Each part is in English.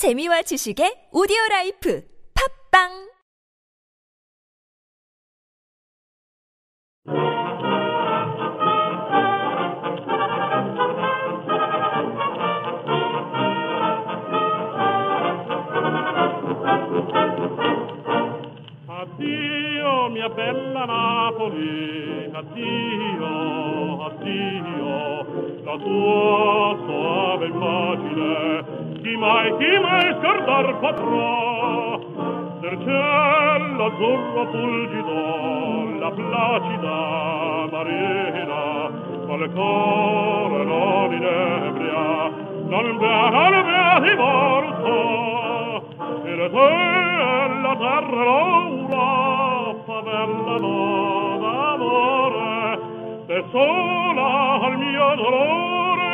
재미와 지식의 오디오 라이프 팝빵 Addio mia bella Napoli, addio, addio, la tua soave immagine, chi mai chi mai scordar potrà del cielo azzurro fulgido la placida marina qual cuore non inebria non bea non bea di morto. E la terra terra l'ora favella non amore e sola al mio dolore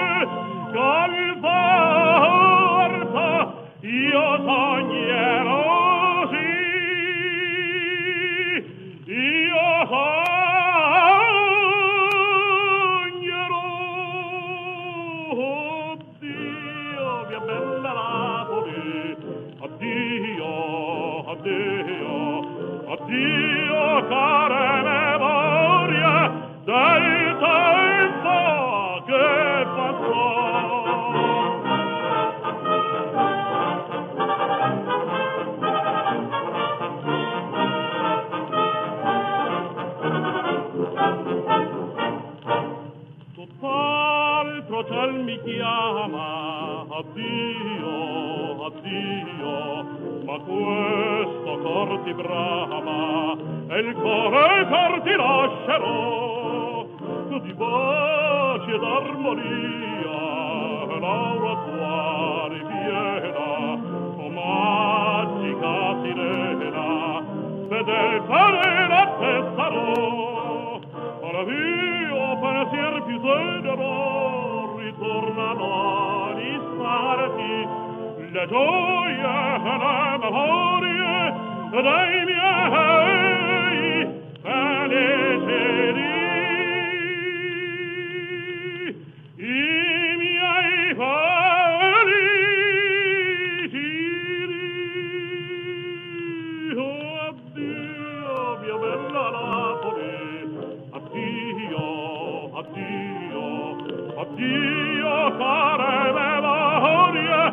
addio, addio, care memorie ciel mi chiama, addio, addio, ma questo cor ti brama, e il cuore cor ti lascerò, di baci ed armonia, l'aura tua ripiena, o magica sirena, fedel farina te sarò, ora Dio pensier più tenero tornano gli sarti le gioie e le memorie dei miei addio care memorie